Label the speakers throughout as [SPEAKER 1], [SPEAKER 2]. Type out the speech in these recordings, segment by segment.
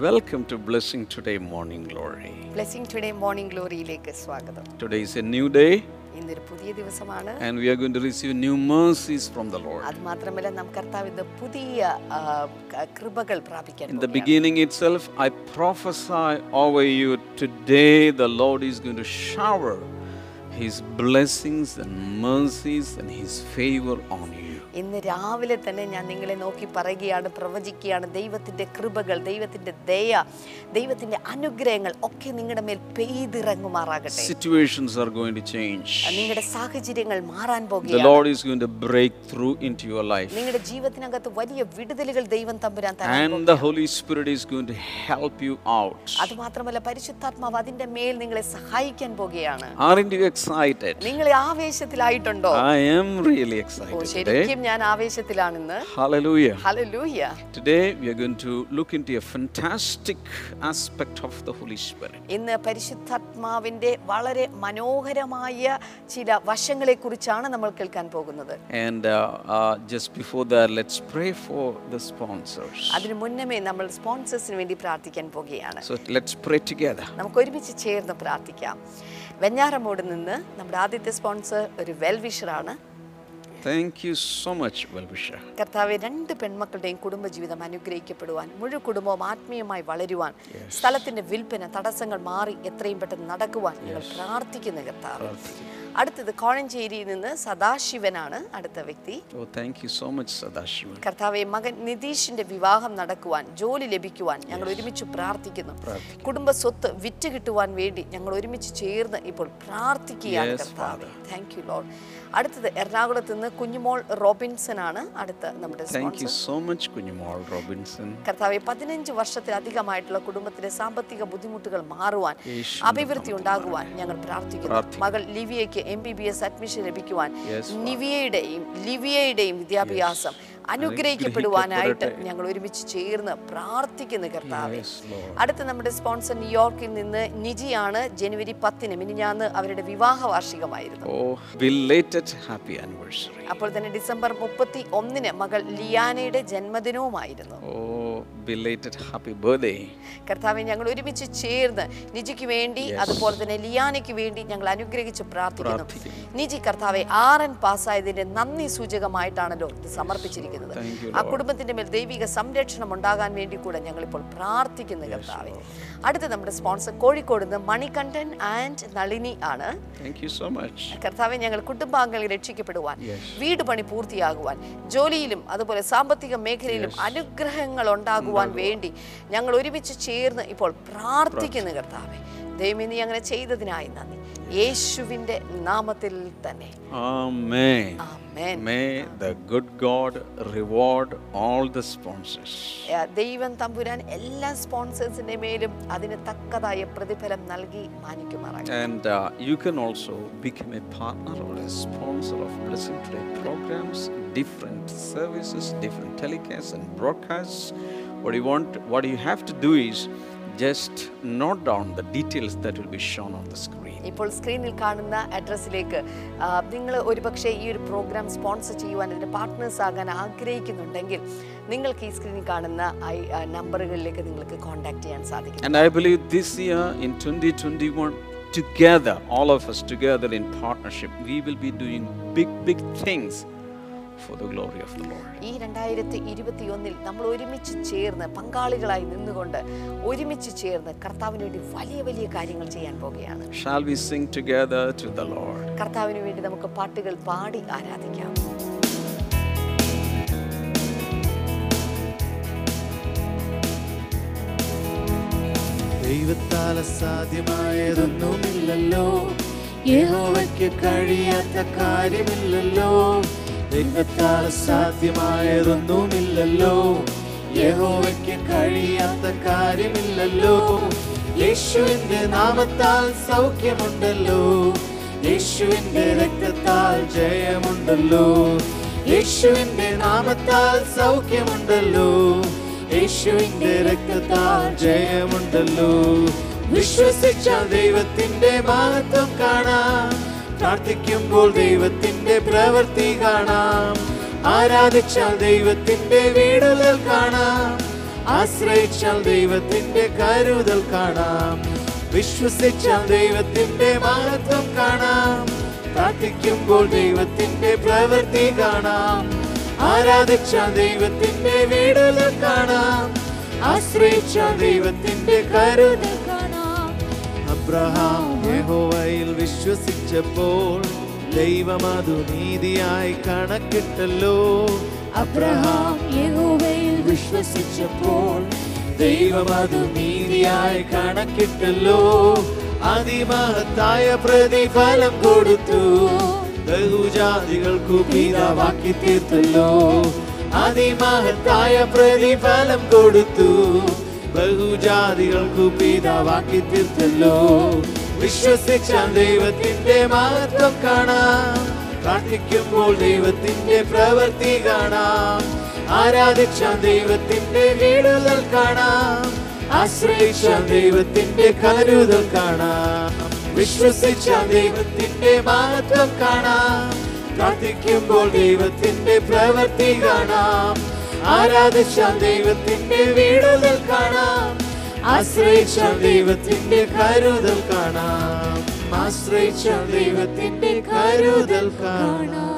[SPEAKER 1] Welcome to Blessing Today Morning Glory.
[SPEAKER 2] Blessing today morning ഗ്ലോറിയിലേക്ക് സ്വാഗതം
[SPEAKER 1] Today is a new day,
[SPEAKER 2] ഇന്നൊരു പുതിയ ദിവസമാണ്
[SPEAKER 1] and we are going to receive new mercies from the Lord.
[SPEAKER 2] അത് മാത്രമല്ല നാം കർത്താവിന്റെ പുതിയ ആ, ക- കൃപകൾ പ്രാപിക്കാൻ
[SPEAKER 1] In the
[SPEAKER 2] പോവുകയാണ്.
[SPEAKER 1] beginning itself, I prophesy over you today the Lord is going to shower His blessings and mercies and His favor on you.
[SPEAKER 2] ഇന്ന് രാവിലെ തന്നെ ഞാൻ നിങ്ങളെ നോക്കി പറയുകയാണ് പ്രവചിക്കുകയാണ് ദൈവത്തിന്റെ കൃപകൾ ദൈവത്തിന്റെ ദയ ദൈവത്തിന്റെ അനുഗ്രഹങ്ങൾ ഒക്കെ നിങ്ങളുടെ മേൽ പെയ്തിറങ്ങുമാറാകട്ടെ
[SPEAKER 1] situations are going to change
[SPEAKER 2] നിങ്ങളുടെ സാഹചര്യങ്ങൾ മാറാൻ
[SPEAKER 1] The
[SPEAKER 2] പോകുകയാണ്
[SPEAKER 1] Lord is going to break through into your life.
[SPEAKER 2] നിങ്ങളുടെ ജീവിതത്തിനകത്ത് വലിയ വിടുതലുകൾ ദൈവം തമ്പുരാൻ തരാൻ
[SPEAKER 1] And the Holy Spirit is going to help you out.
[SPEAKER 2] അത് മാത്രമല്ല പരിശുദ്ധാത്മാവ് അതിന്റെ മേൽ നിങ്ങളെ സഹായിക്കാൻ പോകുകയാണ്
[SPEAKER 1] Aren't you excited?
[SPEAKER 2] നിങ്ങൾ ആവേശത്തിലായിട്ടുണ്ടോ
[SPEAKER 1] I am really
[SPEAKER 2] oh
[SPEAKER 1] excited today.
[SPEAKER 2] ശരിക്കും ഞാൻ ആവേശത്തിലാണെന്ന്
[SPEAKER 1] Hallelujah.
[SPEAKER 2] Hallelujah
[SPEAKER 1] Today we are going to look into a fantastic aspect of the Holy Spirit.
[SPEAKER 2] ഇന്ന് പരിശുദ്ധാത്മാവിന്റെ വളരെ മനോഹരമായ ചില വശങ്ങളെ കുറിച്ചാണ് നമ്മൾ കേൾക്കാൻ പോകുന്നത്
[SPEAKER 1] And uh, uh, just before that, let's pray for the sponsors.
[SPEAKER 2] അതിനു മുന്നമേ നമ്മൾ സ്പോൺസേഴ്സിന് വേണ്ടി പ്രാർത്ഥിക്കാൻ പോകുകയാണ്
[SPEAKER 1] So let's pray together.
[SPEAKER 2] നമുക്ക് ഒരുമിച്ച് ചേർന്ന് പ്രാർത്ഥിക്കാം വെഞ്ഞാറമൂട് നിന്ന് നമ്മുടെ ആദ്യത്തെ സ്പോൺസർ ഒരു വെൽവിഷറാണ്
[SPEAKER 1] Thank you so much Welvisher.
[SPEAKER 2] കർത്താവ് രണ്ട് പെൺമക്കളുടെയും കുടുംബജീവിതം അനുഗ്രഹിക്കപ്പെടുവാൻ മുഴു കുടുംബവും ആത്മീയമായി വളരുവാൻ സ്ഥലത്തിന്റെ വിൽപ്പന തടസ്സങ്ങൾ മാറി എത്രയും പെട്ടെന്ന് നടക്കുവാൻ ഞങ്ങൾ പ്രാർത്ഥിക്കുന്നു കർത്താവ്. അടുത്തത് കോഴഞ്ചേരിയിൽ നിന്ന് സദാശിവനാണ് അടുത്ത വ്യക്തി.
[SPEAKER 1] സോ മച്ച് സദാശിവൻ.
[SPEAKER 2] കർത്താവെ മകൻ നിതീഷിന്റെ വിവാഹം നടക്കുവാൻ ജോലി ലഭിക്കുവാൻ ഞങ്ങൾ ഒരുമിച്ച് പ്രാർത്ഥിക്കുന്നു. കുടുംബ സ്വത്ത് വിറ്റ് കിട്ടുവാൻ വേണ്ടി ഞങ്ങൾ ഒരുമിച്ച് ചേർന്ന് ഇപ്പോൾ പ്രാർത്ഥിക്കുകയാണ്
[SPEAKER 1] കർത്താവ്.
[SPEAKER 2] കർത്താവെ താങ്ക് യു ലോഡ് അടുത്തത് എറണാകുളത്ത് നിന്ന് കുഞ്ഞുമോൾ റോബിൻസൺ ആണ് അടുത്ത നമ്മുടെ
[SPEAKER 1] thank
[SPEAKER 2] you
[SPEAKER 1] so much Kunjumol Robinson.
[SPEAKER 2] കർത്താവ് പതിനഞ്ച് വർഷത്തിലധികമായിട്ടുള്ള കുടുംബത്തിലെ സാമ്പത്തിക ബുദ്ധിമുട്ടുകൾ മാറുവാൻ അഭിവൃദ്ധി ഉണ്ടാകുവാൻ ഞങ്ങൾ പ്രാർത്ഥിക്കുന്നു. മകൾ ലിവിയയ്ക്ക് M B B S admission ലഭിക്കുവാൻ. നിവിയയുടെയും ലിവിയയുടെയും വിദ്യാഭ്യാസം അനുഗ്രഹിക്കപ്പെടുവാനായിട്ട് ഞങ്ങൾ ഒരുമിച്ച് ചേർന്ന് പ്രാർത്ഥിക്കുന്നു കർത്താവെ. അടുത്ത നമ്മുടെ സ്പോൺസർ ന്യൂയോർക്കിൽ നിന്ന് നിജിയാണ് ജനുവരി പത്തിന്. മിനിഞ്ഞാന്ന് അവരുടെ വിവാഹ വാർഷികമായിരുന്നു
[SPEAKER 1] Oh, belated happy anniversary.
[SPEAKER 2] അപ്പോൾ തന്നെ ഡിസംബർ മുപ്പത്തി ഒന്നിന് മകൾ ലിയാനയുടെ ജന്മദിനവുമായിരുന്നു.
[SPEAKER 1] Oh, happy birthday.
[SPEAKER 2] കർത്താവെ ഞങ്ങൾ ഒരുമിച്ച് ചേർന്ന് നിജിക്ക് വേണ്ടി അതുപോലെ തന്നെ ലിയാനയ്ക്ക് വേണ്ടി ഞങ്ങൾ അനുഗ്രഹിച്ച് പ്രാർത്ഥിക്കുന്നു. നിജി കർത്താവെ ആർ എൻ പാസ്സായതിന്റെ നന്ദി സൂചകമായിട്ടാണല്ലോ ഇത് സമർപ്പിച്ചിരിക്കുന്നത്. ആ കുടുംബത്തിന്റെ മേൽ ദൈവിക സംരക്ഷണം ഉണ്ടാകാൻ വേണ്ടി കൂടെ ഞങ്ങൾ ഇപ്പോൾ പ്രാർത്ഥിക്കുന്നു കർത്താവെ. അടുത്ത നമ്മുടെ സ്പോൺസർ കോഴിക്കോട് നിന്ന് മണികണ്ഠൻ ആൻഡ് നളിനി ആണ്. കർത്താവ് ഞങ്ങൾ കുടുംബാംഗങ്ങൾ രക്ഷിക്കപ്പെടുവാൻ. വീട് പണി പൂർത്തിയാകുവാൻ ജോലിയിലും അതുപോലെ സാമ്പത്തിക മേഖലയിലും അനുഗ്രഹങ്ങൾ ഉണ്ടാകുവാൻ വേണ്ടി ഞങ്ങൾ ഒരുമിച്ച് ചേർന്ന് ഇപ്പോൾ പ്രാർത്ഥിക്കുന്നു കർത്താവെ. ദൈവം നീ അങ്ങനെ ചെയ്തതിനായി നന്ദി. യേശുവിന്റെ നാമത്തിൽ തന്നെ. Amen.
[SPEAKER 1] Amen. May good god reward all the
[SPEAKER 2] sponsors ദൈവം തമ്പുരാൻ എല്ലാ സ്പോൺസേഴ്സിന്റെ മേലും അതിന് തക്കതായ പ്രതിഫലം നൽകി മാനിക്കുമാറാകട്ടെ.
[SPEAKER 1] And you can also become a partner or a sponsor of blessing today programs different services different telecast and broadcast what you want what you have to do is just note down the details that will be shown on the screen.
[SPEAKER 2] ഇപ്പോൾ സ്ക്രീനിൽ കാണുന്ന അഡ്രസ്സിലേക്ക് നിങ്ങൾ ഒരുപക്ഷെ ഈ ഒരു programme sponsor ചെയ്യുവാൻ അതിന്റെ പാർട്ട്നേഴ്സ് ആകാൻ ആഗ്രഹിക്കുന്നുണ്ടെങ്കിൽ നിങ്ങൾക്ക് ഈ സ്ക്രീനിൽ കാണുന്ന നമ്പറുകളിലേക്ക് നിങ്ങൾക്ക് കോൺടാക്ട് ചെയ്യാൻ സാധിക്കും
[SPEAKER 1] And I believe this year in 2021, together, all of us together in partnership, we will be doing big, big things for the glory of the Lord.
[SPEAKER 2] ഈ രണ്ടായിരത്തി ഇരുപത്തിയൊന്നിൽ നമ്മൾ ഒരുമിച്ച് ചേർന്ന് പങ്കാളികളായി നിന്നുകൊണ്ട് ഒരുമിച്ച് ചേർന്ന് കർത്താവിന് വേണ്ടി വലിയ വലിയ കാര്യങ്ങൾ ചെയ്യാൻ പോകുകയാണ്
[SPEAKER 1] Shall we sing together to the Lord?
[SPEAKER 2] കർത്താവിന് വേണ്ടി നമുക്ക് പാട്ടുകൾ പാടി ആരാധിക്കാം
[SPEAKER 3] ദൈവത്താൽ അസാധ്യമായതൊന്നുമില്ലല്ലോ യഹോവയ്ക്ക് കഴിയാത്ത കാര്യമില്ലല്ലോ ദൈവത്താൽ സാധ്യമായതൊന്നുമില്ലല്ലോ യഹോവയ്ക്ക് കഴിയാത്ത കാര്യമില്ലല്ലോ. യേശുവിന്റെ നാമത്താൽ സൗഖ്യമുണ്ടല്ലോ. യേശുവിന്റെ രക്തത്താൽ ജയമുണ്ടല്ലോ. യേശുവിന്റെ നാമത്താൽ സൗഖ്യമുണ്ടല്ലോ. യേശുവിന്റെ രക്തത്താൽ ജയമുണ്ടല്ലോ. വിശ്വസിച്ച ദൈവത്തിന്റെ മഹത്വം കാണാം. പ്രാർത്ഥിക്കുമ്പോൾ ദൈവത്തിന്റെ പ്രവൃത്തി കാണാം. ആരാധിച്ചാൽ ദൈവത്തിന്റെ വീടുകൾ കാണാം. ആശ്രയിച്ചാൽ ദൈവത്തിന്റെ കരുതൽ കാണാം. വിശ്വസിച്ചാൽ ദൈവത്തിന്റെ മഹത്വം കാണാം. പ്രാർത്ഥിക്കുമ്പോൾ ദൈവത്തിന്റെ പ്രവൃത്തി കാണാം. ആരാധിച്ചാൽ ദൈവത്തിന്റെ വീടുകൾ കാണാം. ആശ്രയിച്ചാൽ ദൈവത്തിന്റെ കരുതൽ അബ്രഹാം യഹോവയിൽ വിശ്വസിച്ചപ്പോൾ ദൈവം അതു നീതിയായി കണക്കിട്ടല്ലോ.
[SPEAKER 4] അബ്രഹാം യഹോവയിൽ വിശ്വസിച്ചപ്പോൾ
[SPEAKER 3] ദൈവം അതു നീതിയായി കണക്കിട്ടല്ലോ. അതിമഹത്തായ പ്രതിഫലം കൊടുത്തു. ബഹുജാതികൾക്കു പിതാവാക്കി തീർത്തല്ലോ. അതിമഹത്തായ പ്രതിഫലം കൊടുത്തു. ബഹുജാതികൾക്കു പിതാവാക്കി തീർത്തല്ലോ വിശ്വസിച്ചാൽ ദൈവത്തിന്റെ മഹത്വം കാണാം. പ്രാർത്ഥിക്കുമ്പോൾ ദൈവത്തിന്റെ പ്രവൃത്തി കാണാം. ആരാധിച്ച ദൈവത്തിന്റെ വീടുകൾ കാണാം. ആശ്രയിച്ച ദൈവത്തിന്റെ കരുതൽ കാണാം. വിശ്വസിച്ച ദൈവത്തിന്റെ മഹത്വം കാണാം. പ്രാർത്ഥിക്കുമ്പോൾ ദൈവത്തിന്റെ പ്രവൃത്തി കാണാം. ആരാധിച്ചാം ദൈവത്തിന്റെ വീടുകൾ കാണാം. ആശ്രയിച്ചാം ദൈവത്തിന്റെ കരുതൽ കാണാം. ആശ്രയിച്ചാം ദൈവത്തിന്റെ കരുതൽ കാണാം.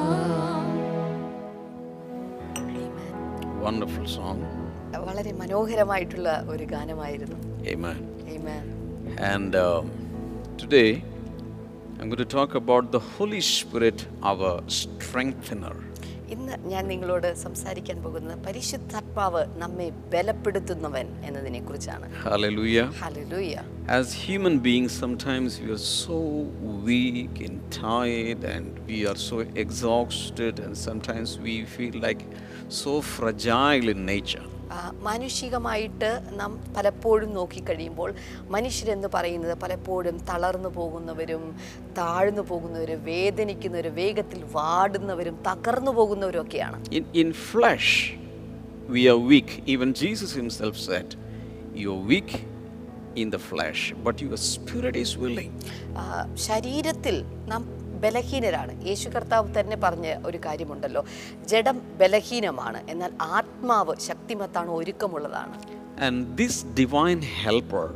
[SPEAKER 2] വളരെ മനോഹരമായിട്ടുള്ള ഒരു ഗാനമായിരുന്നു.
[SPEAKER 1] And um, today, I'm going to talk about the Holy Spirit, our strengthener.
[SPEAKER 2] ഇന്ന് ഞാൻ നിങ്ങളോട് സംസാരിക്കാൻ പോകുന്നത് പരിശുദ്ധാത്മാവ് നമ്മെ ബലപ്പെടുത്തുന്നവൻ എന്നതിനെ കുറിച്ചാണ്
[SPEAKER 1] Hallelujah.
[SPEAKER 2] Hallelujah
[SPEAKER 1] As human beings, sometimes we are so weak and tired, and we are so exhausted, and sometimes we feel like so fragile in nature.
[SPEAKER 2] മാനുഷികമായിട്ട് നാം പലപ്പോഴും നോക്കിക്കഴിയുമ്പോൾ മനുഷ്യരെന്ന് പറയുന്നത് പലപ്പോഴും തളർന്നു പോകുന്നവരും താഴ്ന്നു പോകുന്നവരും വേദനിക്കുന്നവരും വേഗത്തിൽ വാടുന്നവരും തകർന്നു പോകുന്നവരും ഒക്കെയാണ്
[SPEAKER 1] In, in flesh, we are weak. Even Jesus himself said, You're weak in the flesh, but your spirit is willing.
[SPEAKER 2] ശരീരത്തിൽ നാം ബലഹീനരാണ്. യേശു കർത്താവ് തന്നെ പറഞ്ഞ ഒരു കാര്യമുണ്ടല്ലോ. ജഡം ബലഹീനമാണ്. എന്നാൽ ആത്മാവ് ശക്തിമത്താണ് ഒരുക്കമുള്ളതാണ്.
[SPEAKER 1] And this divine helper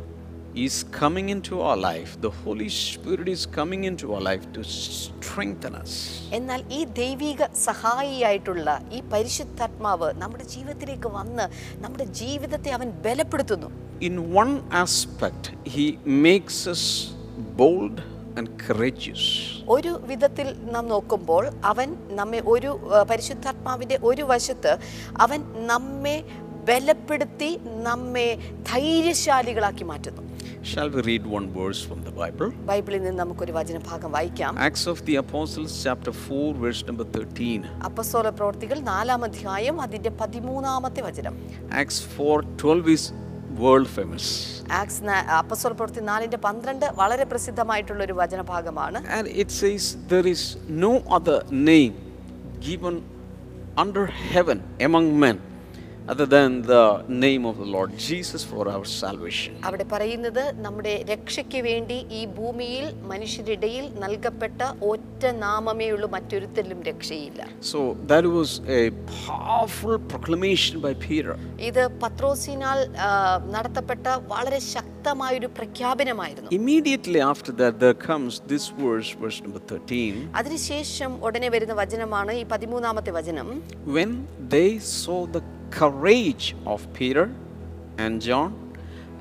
[SPEAKER 1] is coming into our life. The Holy Spirit is coming into our life to strengthen us.
[SPEAKER 2] എന്നാൽ ഈ ദൈവിക സഹായിയായിട്ടുള്ള ഈ പരിശുദ്ധാത്മാവ് നമ്മുടെ ജീവിതത്തിലേക്ക് വന്ന് നമ്മുടെ ജീവിതത്തെ അവൻ ബലപ്പെടുത്തുന്നു.
[SPEAKER 1] In one aspect, He makes us bold courageous.
[SPEAKER 2] ഒരു വിധത്തിൽ നാം നോക്കുമ്പോൾ അവൻ നമ്മെ ഒരു പരിശുദ്ധാത്മാവിന്റെ പരിശുദ്ധാത്മാവിന്റെ ഒരു വശത്ത് അവൻ നമ്മെ ബലപ്പെടുത്തി നമ്മെ ധൈര്യശാലികളാക്കി മാറ്റുന്നു
[SPEAKER 1] Shall we read one verse from the Bible?
[SPEAKER 2] bible ബൈബിളിൽ നിന്ന് നമുക്കൊരു വചനഭാഗം വായിക്കാം
[SPEAKER 1] Acts of the Apostles, chapter 4, verse number 13.
[SPEAKER 2] അപ്പസ്തോല പ്രവർത്തികൾ നാലാം അധ്യായം അതിന്റെ പതിമൂന്നാമത്തെ വചനം
[SPEAKER 1] Acts 4 12 is world famous.
[SPEAKER 2] Acts നാ- അപ്പസ്തോല പ്രവർത്തി നാലിന്റെ പന്ത്രണ്ട് വളരെ പ്രസിദ്ധമായിട്ടുള്ള ഒരു വചനഭാഗമാണ്
[SPEAKER 1] given under heaven among men. Other than the name of the Lord Jesus for our salvation.
[SPEAKER 2] അവിടെ പറയുന്നത് നമ്മുടെ രക്ഷയ്ക്ക് വേണ്ടി ഈ ഭൂമിയിൽ മനുഷ്യരിടയിൽ നൽകപ്പെട്ട ഒറ്റ നാമമേ ഉള്ളൂ മറ്റൊരുത്തരിലും രക്ഷയില്ല
[SPEAKER 1] So that was a powerful proclamation by Peter.
[SPEAKER 2] ഇത് പത്രോസിനാൽ നടത്തപ്പെട്ട വളരെ ശക്തമായൊരു പ്രഖ്യാപനമായിരുന്നു
[SPEAKER 1] Immediately after that, there comes this verse, verse number 13.
[SPEAKER 2] അതിനുശേഷം ഉടനെ വരുന്ന വചനമാണ് ഈ പതിമൂന്നാമത്തെ വചനം
[SPEAKER 1] When they saw the courage of Peter and John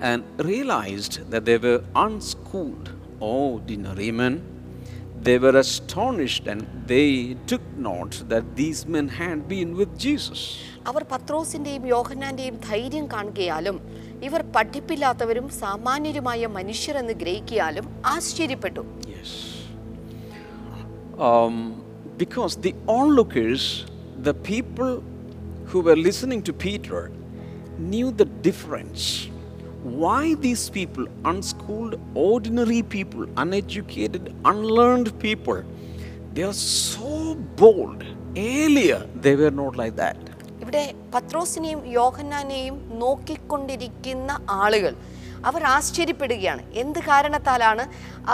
[SPEAKER 1] and realized that they were unschooled, ordinary men, they were astonished and they took note that these men had been with Jesus.
[SPEAKER 2] അവർ പത്രോസിന്റെയും യോഹന്നാന്റെയും ധൈര്യം കാണുകയാലും ഇവർ പഠിപ്പില്ലാത്തവരും സാമാന്യരുമായ മനുഷ്യർ എന്ന് ഗ്രഹിക്കാലും ആശ്ചര്യപ്പെട്ടു
[SPEAKER 1] Yes. Um, because the onlookers, the people who were listening to Peter, knew the difference. Why these people, unschooled, ordinary people, uneducated, unlearned people, they are so bold. Earlier, they were not like that.
[SPEAKER 2] ഇവിടെ പത്രോസിനെയും യോഹന്നാനെയും നോക്കിക്കൊണ്ടിരിക്കുന്ന ആളുകൾ അവർ ആശ്ചര്യപ്പെടുകയാണ് എന്ത് കാരണത്താലാണ്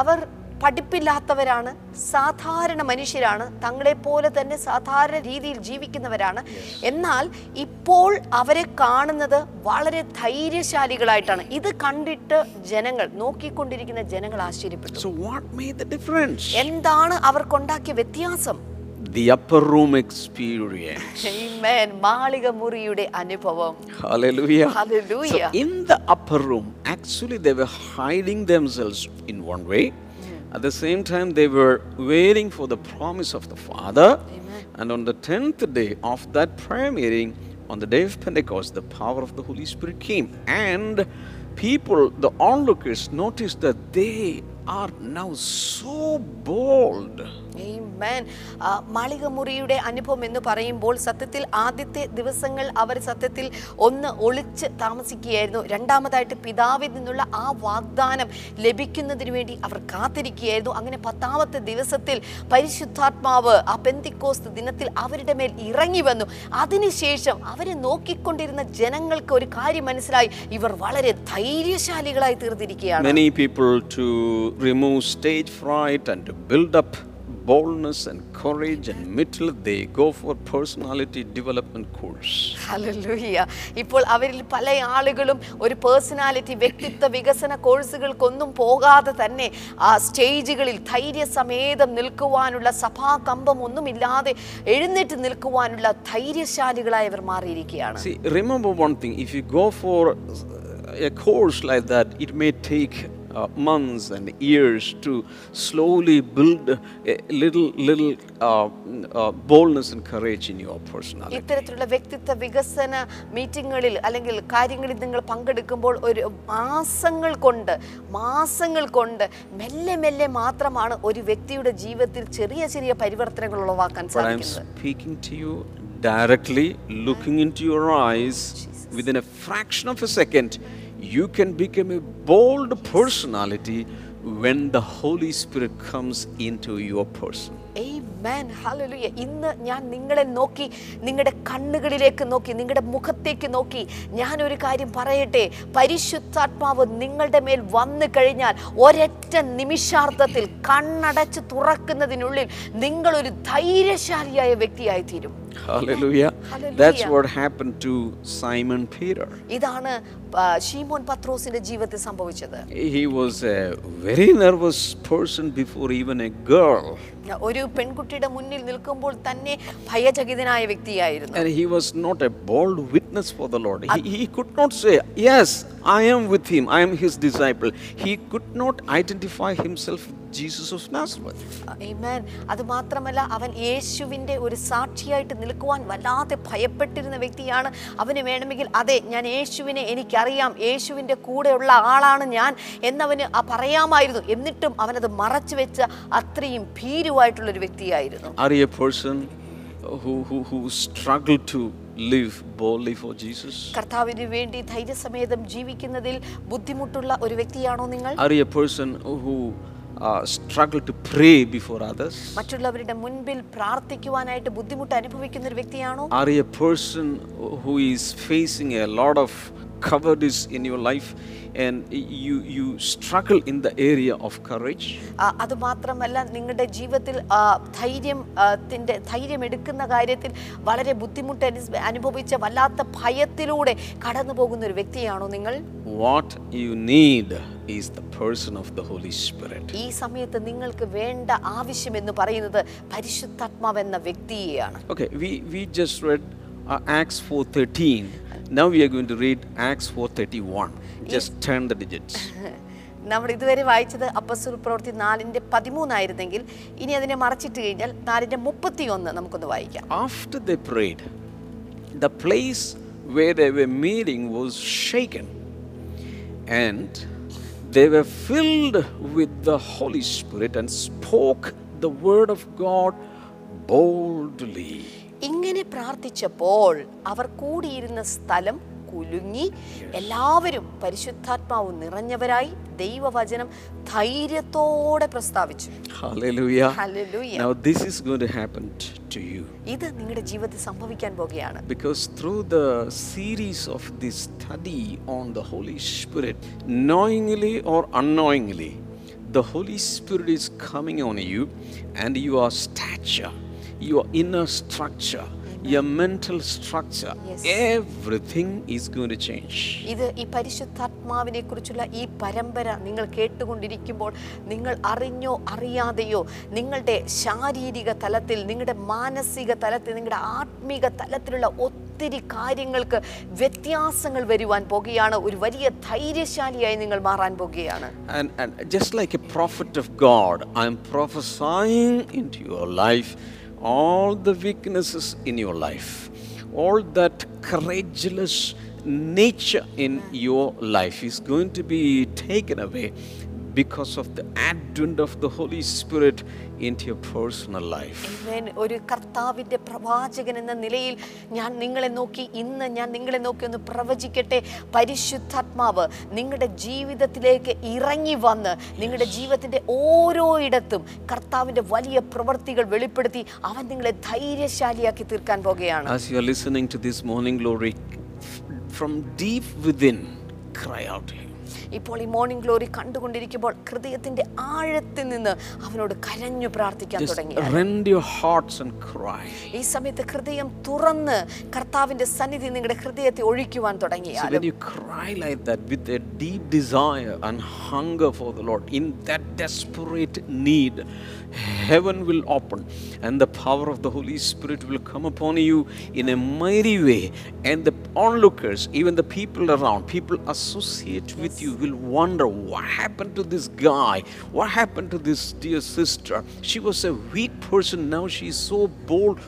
[SPEAKER 2] അവർ പഠിപ്പില്ലാത്തവരാണ് സാധാരണ മനുഷ്യരാണ് തങ്ങളെപ്പോലെ തന്നെ സാധാരണ രീതിയിൽ ജീവിക്കുന്നവരാണ് എന്നാൽ ഇപ്പോൾ അവരെ കാണുന്നത് വളരെ ധൈര്യശാലികളായിട്ടാണ് ഇത് കണ്ടിട്ട് ജനങ്ങൾ നോക്കിക്കൊണ്ടിരിക്കുന്ന ജനങ്ങൾ ആശ്ചര്യപ്പെട്ടു? എന്താണ് അവർക്കുണ്ടാക്കിയ വ്യത്യാസം
[SPEAKER 1] The upper room experience.
[SPEAKER 2] Amen. മാളിക മുറിയുടെ അനുഭവം
[SPEAKER 1] Hallelujah.
[SPEAKER 2] Hallelujah.
[SPEAKER 1] So, in the upper room, actually, they were hiding themselves in one way. At the same time, they were waiting for the promise of the Father. And on the 10th day of that prayer meeting, on the day of Pentecost, the power of the Holy Spirit came. And people, the onlookers, noticed that they are now so bold.
[SPEAKER 2] Amen. മുറിയുടെ അനുഭവം എന്ന് പറയുമ്പോൾ സത്യത്തിൽ ആദ്യത്തെ ദിവസങ്ങൾ അവർ സത്യത്തിൽ ഒന്ന് ഒളിച്ച് താമസിക്കുകയായിരുന്നു. രണ്ടാമതായിട്ട് പിതാവിൽ നിന്നുള്ള ആ വാഗ്ദാനം ലഭിക്കുന്നതിന് വേണ്ടി അവർ കാത്തിരിക്കുകയായിരുന്നു. അങ്ങനെ പത്താമത്തെ ദിവസത്തിൽ പരിശുദ്ധാത്മാവ് ആ പെന്തിക്കോസ് ദിനത്തിൽ അവരുടെ മേൽ ഇറങ്ങി വന്നു. അതിനുശേഷം അവരെ നോക്കിക്കൊണ്ടിരുന്ന ജനങ്ങൾക്ക് ഒരു കാര്യം മനസ്സിലായി. ഇവർ വളരെ ധൈര്യശാലികളായി തീർന്നിരിക്കുകയാണ്.
[SPEAKER 1] Many people to remove stage fright and to build up boldness and courage and middle they go for personality development course.
[SPEAKER 2] Hallelujah. ഇപ്പോൾ അവരിൽ പല ആളുകളും ഒരു പേഴ്സണാലിറ്റി വ്യക്തിത്വ വികസന കോഴ്സുകൾക്കൊന്നും പോകാതെ തന്നെ ആ സ്റ്റേജുകളിൽ ധൈര്യസമേതം നിൽക്കുവാനുള്ള സഭാകമ്പം ഒന്നുമില്ലാതെ എഴുന്നേറ്റ് നിൽക്കുവാനുള്ള ധൈര്യശാലികളായി അവർ മാറിയിരിക്കുകയാണ്
[SPEAKER 1] See, remember one thing if you go for a course like that, it may take uh, months and years to slowly build a little, little uh, uh, boldness and courage in your personality.
[SPEAKER 2] ഇത്തരത്തിലുള്ള വ്യക്തിത്വ വികസന മീറ്റിങ്ങുകളിൽ അല്ലെങ്കിൽ കാര്യങ്ങളിൽ നിങ്ങൾ പങ്കെടുക്കുമ്പോൾ ഒരു മാസങ്ങൾ കൊണ്ട് മാസങ്ങൾ കൊണ്ട് മെല്ലെ മെല്ലെ മാത്രമാണ് ഒരു വ്യക്തിയുടെ ജീവിതത്തിൽ ചെറിയ ചെറിയ പരിവർത്തനങ്ങൾ ഉളവാക്കാൻ സാധിക്കുന്നത്
[SPEAKER 1] speaking to you directly, looking into your eyes, within a fraction of a second, you can become a bold personality when the Holy Spirit comes into your person.
[SPEAKER 2] Amen. Hallelujah. ഇന്ന് ഞാൻ നിങ്ങളെ നോക്കി നിങ്ങളുടെ കണ്ണുകളിലേക്ക് നോക്കി നിങ്ങളുടെ മുഖത്തേക്ക് നോക്കി ഞാനൊരു കാര്യം പറയട്ടെ പരിശുദ്ധാത്മാവ് നിങ്ങളുടെ മേൽ വന്നു കഴിഞ്ഞാൽ ഒരൊറ്റ നിമിഷാർത്ഥത്തിൽ കണ്ണടച്ച് തുറക്കുന്നതിനുള്ളിൽ നിങ്ങളൊരു ധൈര്യശാലിയായ വ്യക്തിയായി തീരും
[SPEAKER 1] Hallelujah.
[SPEAKER 2] Hallelujah.
[SPEAKER 1] That's what happened to Simon Peter.
[SPEAKER 2] ഇതാണ് ഷീമോൻ പത്രോസിന്റെ ജീവിതത്തിൽ സംഭവിച്ചത്
[SPEAKER 1] He was a very nervous person before even a girl.
[SPEAKER 2] ഒരു പെൺകുട്ടിയുടെ മുന്നിൽ നിൽക്കുമ്പോൾ തന്നെ ഭയചകിതനായ വ്യക്തിയായിരുന്നു
[SPEAKER 1] And he was not a bold witness for the Lord. He, he could not say, Yes, I am with him, I am his disciple. He could not identify himself Jesus Jesus of Nazareth.
[SPEAKER 2] Amen. അത് മാത്രമല്ല അവൻ യേശുവിന്റെ ഒരു സാക്ഷിയായിട്ട് നിൽക്കുവാൻ വല്ലാതെ ഭയപ്പെട്ടിരുന്ന വ്യക്തിയാണ് അവന് വേണമെങ്കിൽ അതെ ഞാൻ യേശുവിനെ എനിക്കറിയാം യേശുവിന്റെ കൂടെയുള്ള ആളാണ് ഞാൻ എന്നവന് ആ പറയാമായിരുന്നു എന്നിട്ടും അവനത് മറച്ചു വെച്ച അത്രയും ഭീരുവായിട്ടുള്ളൊരു വ്യക്തിയായിരുന്നു
[SPEAKER 1] who person who, who, who struggled to live boldly for Jesus?
[SPEAKER 2] കർത്താവിന് വേണ്ടി ധൈര്യസമേതം ജീവിക്കുന്നതിൽ ബുദ്ധിമുട്ടുള്ള ഒരു വ്യക്തിയാണോ നിങ്ങൾ
[SPEAKER 1] Are you a person who uh, struggled to pray before others?
[SPEAKER 2] മറ്റുള്ളവരുടെ മുൻപിൽ പ്രാർത്ഥിക്കുവാനായിട്ട് ബുദ്ധിമുട്ട് അനുഭവിക്കുന്ന ഒരു വ്യക്തിയാണോ
[SPEAKER 1] Are you a person who is facing a lot of cowardice in your life and you, you struggle in the area of courage?
[SPEAKER 2] അത് മാത്രമല്ല നിങ്ങളുടെ ജീവിതത്തിൽ ആ, ധൈര്യം ആ, ത്തിന്റെ ധൈര്യം എടുക്കുന്ന കാര്യത്തിൽ വളരെ ബുദ്ധിമുട്ട് അനുഭവിച്ച വല്ലാത്ത ഭയത്തിലൂടെ കടന്നു പോകുന്ന ഒരു വ്യക്തിയാണോ നിങ്ങൾ
[SPEAKER 1] What you need is the person of the Holy Spirit.
[SPEAKER 2] ഈ സമയത്ത് നിങ്ങൾക്ക് വേണ്ട ആവശ്യം എന്ന് പറയുന്നത് പരിശുദ്ധാത്മാവ് എന്ന വ്യക്തിയെയാണ്
[SPEAKER 1] Okay, we, we just read Acts Acts 4.13. Now we are going to read Acts 4.31. Just turn the digits.
[SPEAKER 2] നമ്മൾ ഇതുവരെ വായിച്ചത് അപ്പസ്വൽ പ്രവൃത്തി നാലിന്റെ പതിമൂന്നായിരുന്നെങ്കിൽ ഇനി അതിനെ മറച്ചിട്ട് കഴിഞ്ഞാൽ നാലിന്റെ മുപ്പത്തി ഒന്ന് നമുക്കൊന്ന് വായിക്കാം
[SPEAKER 1] After they prayed, the place where they were meeting was shaken, and they were filled with the Holy Spirit and spoke the word of God boldly.
[SPEAKER 2] ഇങ്ങനെ പ്രാർത്ഥിച്ചപ്പോൾ അവർ കൂടിയിരുന്ന സ്ഥലം കുലുങ്ങി എല്ലാവരും പരിശുദ്ധാത്മാവ് നിറഞ്ഞവരായി ദൈവവചനം ധൈര്യത്തോടെ പ്രസ്താവിച്ചു
[SPEAKER 1] Hallelujah.
[SPEAKER 2] Hallelujah.
[SPEAKER 1] Now, this is going to happen to you.
[SPEAKER 2] ഇത് നിങ്ങളുടെ ജീവിതത്തിൽ സംഭവിക്കാൻ പോകുകയാണ്
[SPEAKER 1] Because through the series of this study on the Holy Spirit, knowingly or unknowingly, the Holy Spirit is coming on you, and your stature, your inner structure, your mental structure,
[SPEAKER 2] Yes.
[SPEAKER 1] everything is going to change.
[SPEAKER 2] ഇത് ഈ പരിശുദ്ധാത്മാവിനെ കുറിച്ചുള്ള ഈ പരമ്പര നിങ്ങൾ കേട്ടുകൊണ്ടിരിക്കുമ്പോൾ നിങ്ങൾ അറിഞ്ഞോ അറിയാതെയോ നിങ്ങളുടെ ശാരീരിക തലത്തിൽ നിങ്ങളുടെ മാനസിക തലത്തിൽ നിങ്ങളുടെ ആത്മീക തലത്തിലുള്ള ഒത്തിരി കാര്യങ്ങൾക്ക് വ്യത്യാസങ്ങൾ വരുവാൻ പോകുകയാണ് ഒരു വലിയ ധൈര്യശാലിയായി നിങ്ങൾ മാറാൻ പോകുകയാണ്
[SPEAKER 1] And, and just like a prophet of God, I'm prophesying into your life all the weaknesses in your life, all that courageous nature in your life is going to be taken away because of the advent of the Holy Spirit into your personal life.
[SPEAKER 2] ഒരു കർത്താവിന്റെ പ്രവാചകൻ എന്ന നിലയിൽ ഞാൻ നിങ്ങളെ നോക്കി ഇന്ന് ഞാൻ നിങ്ങളെ നോക്കി ഒന്ന് പ്രവചിക്കട്ടെ പരിശുദ്ധാത്മാവ് നിങ്ങളുടെ ജീവിതത്തിലേക്ക് ഇറങ്ങി വന്ന് നിങ്ങളുടെ ജീവിതത്തിന്റെ ഓരോ ഇടത്തും കർത്താവിന്റെ വലിയ പ്രവൃത്തികൾ വെളിപ്പെടുത്തി അവൻ നിങ്ങളെ ധൈര്യശാലിയാക്കി തീർക്കാൻ പോകുകയാണ്
[SPEAKER 1] As you are listening to this morning glory, from deep within, cry out to Him.
[SPEAKER 2] ഇപ്പോൾ ഈ മോർണിംഗ് ഗ്ലോറി കണ്ടുകൊണ്ടിരിക്കുമ്പോൾ ഹൃദയത്തിന്റെ ആഴത്തിൽ നിന്ന് അവനോട് കരഞ്ഞു പ്രാർത്ഥിക്കാൻ തുടങ്ങി
[SPEAKER 1] rend your hearts and cry.
[SPEAKER 2] ഈ സമയത്ത് ഹൃദയം തുറന്ന് കർത്താവിന്റെ സന്നിധി നിങ്ങളുടെ ഹൃദയത്തെ ഒഴിക്കുവാൻ
[SPEAKER 1] തുടങ്ങി
[SPEAKER 2] തുടങ്ങിയാൽ
[SPEAKER 1] when cry like that with a deep desire and hunger for the Lord, in that desperate need, heaven will open and the power of the Holy Spirit will come upon you in a mighty way. And the onlookers, even the people around, people associate with you will wonder what happened to this guy? What happened to this dear sister? She was a weak person, now she is so bold.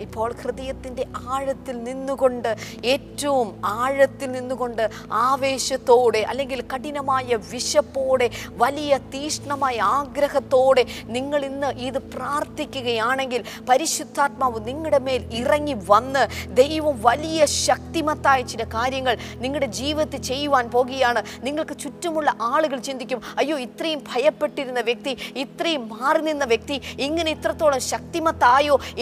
[SPEAKER 2] ഇപ്പോൾ ഹൃദയത്തിന്റെ ആഴത്തിൽ നിന്നുകൊണ്ട് ഏറ്റവും ആഴത്തിൽ നിന്നുകൊണ്ട് ആവേശത്തോടെ അല്ലെങ്കിൽ കഠിനമായ വിശപ്പോടെ വലിയ തീഷ്ണമായ ആഗ്രഹത്തോടെ നിങ്ങൾ ഇന്ന് ഇത് പ്രാർത്ഥിക്കുകയാണെങ്കിൽ പരിശുദ്ധാത്മാവ് നിങ്ങളുടെ മേൽ ഇറങ്ങി വന്ന് ദൈവം വലിയ ശക്തിമത്തായ ചില കാര്യങ്ങൾ നിങ്ങളുടെ ജീവിതത്തിൽ ചെയ്യുവാൻ പോകുകയാണ്. നിങ്ങൾക്ക് ചുറ്റുമുള്ള ആളുകൾ ചിന്തിക്കും അയ്യോ ഇത്രയും ഭയപ്പെട്ടിരുന്ന വ്യക്തി ഇത്രയും മാറി നിന്ന വ്യക്തി ഇങ്ങനെ ഇത്രത്തോളം ശക്തിമത്തായോ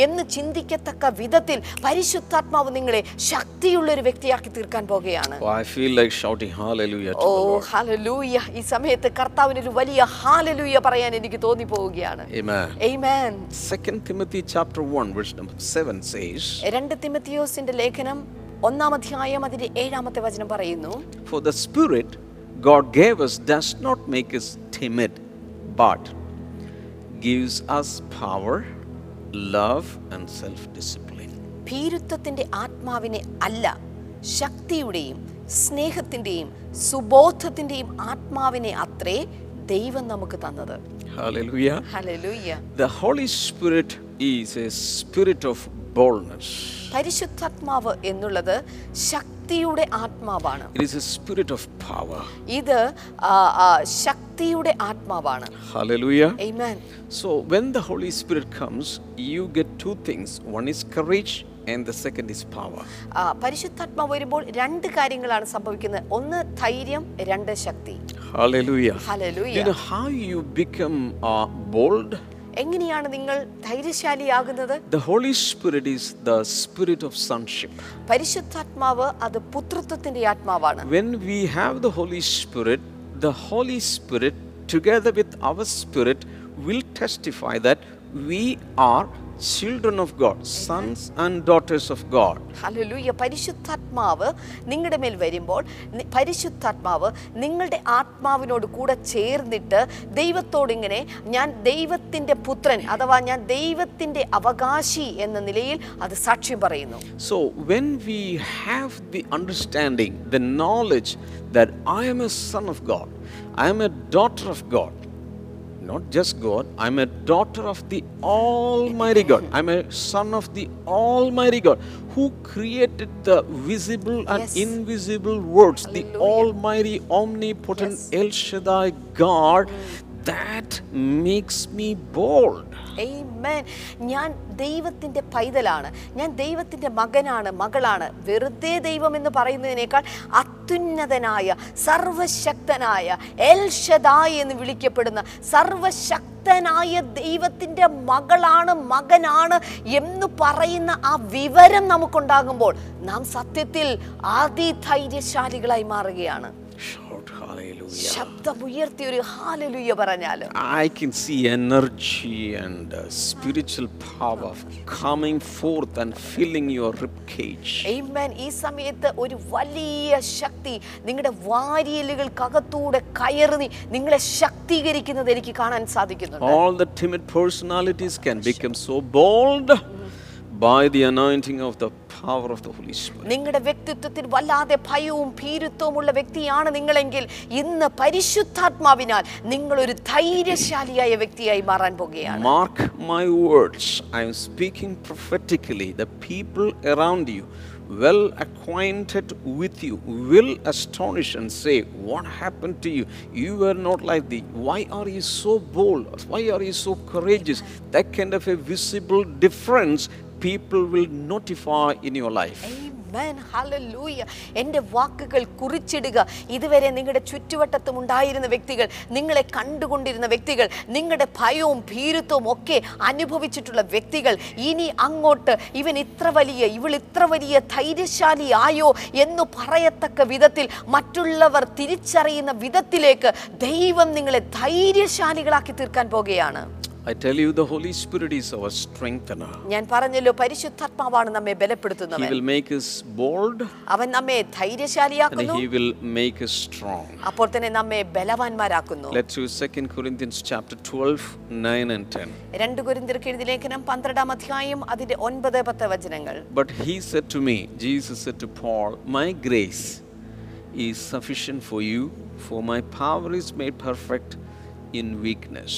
[SPEAKER 2] എന്ന് ചിന്തിക്കത്തക്ക വിധത്തിൽ പരിശുദ്ധാത്മാവ് നിങ്ങളെ ശക്തിയുള്ള ഒരു വ്യക്തിയാക്കി തീർക്കാൻ പോകുകയാണ്
[SPEAKER 1] Oh, I feel like shouting hallelujah to
[SPEAKER 2] oh
[SPEAKER 1] Lord.
[SPEAKER 2] ഹലലൂയ ഈ സമയത്ത് കർത്താവിന് ഒരു വലിയ ഹാലലൂയ പറയാൻ എനിക്ക് തോന്നി പോവുകയാണ്
[SPEAKER 1] Amen.
[SPEAKER 2] Amen.
[SPEAKER 1] Timothy chapter 1 verse 7 says,
[SPEAKER 2] രണ്ട് തിമത്തിയോസിന്റെ ലേഖനം ഒന്നാം അധ്യായം അതിന്റെ ഏഴാമത്തെ വചനം പറയുന്നു
[SPEAKER 1] For the Spirit God gave us does not make us timid, but gives us power, love, and self-discipline.
[SPEAKER 2] ഭീരുത്വത്തിന്റെ ആത്മാവിനെ അല്ല ശക്തിയുടെയും സ്നേഹത്തിന്റെയും സുബോധത്തിന്റെയും ആത്മാവിനെ അത്രേ ദൈവം നമുക്ക് തന്നത്
[SPEAKER 1] The Holy Spirit is a spirit of boldness.
[SPEAKER 2] പരിശുദ്ധാത്മാവ് എന്നുള്ളത് ശക്തിയുടെ ആത്മാവാണ്
[SPEAKER 1] It is a spirit of power.
[SPEAKER 2] ഇത് ആ, ആ, ശക്തിയുടെ ആത്മാവാണ്
[SPEAKER 1] Hallelujah.
[SPEAKER 2] Amen.
[SPEAKER 1] So, when the Holy Spirit comes, you get two things one is courage, and the second is power.
[SPEAKER 2] ആ, പരിശുദ്ധാത്മാവ് വരുമ്പോൾ രണ്ട് കാര്യങ്ങളാണ് സംഭവിക്കുന്നത് ഒന്ന് ധൈര്യം രണ്ട് ശക്തി
[SPEAKER 1] Hallelujah.
[SPEAKER 2] Hallelujah.
[SPEAKER 1] You know how you become uh, bold?
[SPEAKER 2] എങ്ങനെയാണ് നിങ്ങൾ ധൈര്യശാലിയാകുന്നത്
[SPEAKER 1] The Holy Spirit is the spirit of sonship.
[SPEAKER 2] പരിശുദ്ധാത്മാവ് അത് പുത്രത്വത്തിന്റെ ആത്മാവാണ്
[SPEAKER 1] When we have the Holy Spirit, the Holy Spirit, together with our spirit, will testify that we are children of God, sons and daughters of God.
[SPEAKER 2] Hallelujah പരിശുദ്ധാത്മാവ് നിങ്ങളുടെ മേൽ വരുമ്പോൾ പരിശുദ്ധാത്മാവ് നിങ്ങളുടെ ആത്മാവിനോട് കൂടെ ചേർന്നിട്ട് ദൈവത്തോട് ഇങ്ങനെ ഞാൻ ദൈവത്തിന്റെ പുത്രൻ അഥവാ ഞാൻ ദൈവത്തിന്റെ അവകാശി എന്ന നിലയിൽ അത് സാക്ഷ്യം പറയുന്നു
[SPEAKER 1] so when we have the understanding the knowledge that I am a son of God I am a daughter of God, not just God, I'm a daughter of the Almighty God, I'm a son of the Almighty God who created the visible and
[SPEAKER 2] Yes.
[SPEAKER 1] invisible worlds, the Almighty, omnipotent
[SPEAKER 2] Yes.
[SPEAKER 1] El Shaddai God. Mm. That makes me bold.
[SPEAKER 2] Amen. ഞാൻ ദൈവത്തിന്റെ പൈതലാണ്. ഞാൻ ദൈവത്തിന്റെ മകനാണ് മകളാണ്. വെറുതെ ദൈവം എന്ന് പറയുന്നതിനേക്കാൾ അത്യുന്നതനായ സർവശക്തനായ എൽ ഷദായ് എന്ന് വിളിക്കപ്പെടുന്ന സർവശക്തനായ ദൈവത്തിന്റെ മകളാണ് മകനാണ് എന്ന് പറയുന്ന ആ വിവരം നമുക്കുണ്ടാകുമ്പോൾ നാം സത്യത്തിൽ ആതിധൈര്യശാലികളായി മാറുകയാണ്. ശബ്ദം ഉയർത്തി ഒരു ഹാലലുയ പറഞ്ഞാലും
[SPEAKER 1] I can see energy and uh, spiritual power coming forth and filling your rib cage.
[SPEAKER 2] Amen. ഈ സമയത്ത് ഒരു വലിയ ശക്തി നിങ്ങളുടെ വാരിയലുകൾക്കകത്തൂടെ കയറി നിങ്ങളെ ശക്തീകരിക്കുന്നത് എനിക്ക് കാണാൻ സാധിക്കുന്നുണ്ട്
[SPEAKER 1] All the timid personalities can become so bold by the anointing of the power of the Holy Spirit.
[SPEAKER 2] നിങ്ങളുടെ വ്യക്തിത്വത്തിൽ വല്ലാതെ ഭയവും ഭീരുത്വമുള്ള വ്യക്തിയാണ് നിങ്ങളെങ്കിൽ ഇന്ന് പരിശുദ്ധാത്മാവിനാൽ നിങ്ങൾ ഒരു ധൈര്യശാലിയായ വ്യക്തിയായി മാറാൻ പോകുകയാണ്
[SPEAKER 1] Mark my words, I am speaking prophetically. The people around you, well acquainted with you, will astonish and say, What happened to you? You were not like thee. Why are you so bold? Why are you so courageous? That kind of a visible difference people will notify in your life.
[SPEAKER 2] Amen. വാക്കുകൾ കുറിച്ചിടുക ഇതുവരെ നിങ്ങളുടെ ചുറ്റുവട്ടത്തും ഉണ്ടായിരുന്ന വ്യക്തികൾ നിങ്ങളെ കണ്ടുകൊണ്ടിരുന്ന വ്യക്തികൾ നിങ്ങളുടെ ഭയവും ഭീരുത്വവും ഒക്കെ അനുഭവിച്ചിട്ടുള്ള വ്യക്തികൾ ഇനി അങ്ങോട്ട് ഇവൻ ഇത്ര വലിയ ഇവൾ ഇത്ര വലിയ ധൈര്യശാലി ആയോ എന്ന് പറയത്തക്ക വിധത്തിൽ മറ്റുള്ളവർ തിരിച്ചറിയുന്ന വിധത്തിലേക്ക് ദൈവം നിങ്ങളെ ധൈര്യശാലികളാക്കി തീർക്കാൻ പോകുകയാണ്
[SPEAKER 1] I tell you, the Holy Spirit is our strengthener.
[SPEAKER 2] ഞാൻ പറഞ്ഞല്ലോ പരിശുദ്ധാത്മാവാണ് നമ്മെ
[SPEAKER 1] He will make us bold
[SPEAKER 2] അവൻ നമ്മെ
[SPEAKER 1] and
[SPEAKER 2] ധൈര്യശാലിയാക്കുന്നു
[SPEAKER 1] He will make us strong.
[SPEAKER 2] അപ്പോൾ തന്നെ നമ്മെ ബലവാന്മാരാക്കുന്നു
[SPEAKER 1] Let's use 2 Corinthians chapter 12, 9 and 10.
[SPEAKER 2] രണ്ട് കുരിന്തിർക്ക് എഴുതിയ ലേഖനം പന്ത്രണ്ടാം അധ്യായം അതിന്റെ ഒൻപത് പത്ത് വചനങ്ങൾ
[SPEAKER 1] But he said to me, Jesus said to Paul, My grace is sufficient for you, for my power is made perfect in weakness.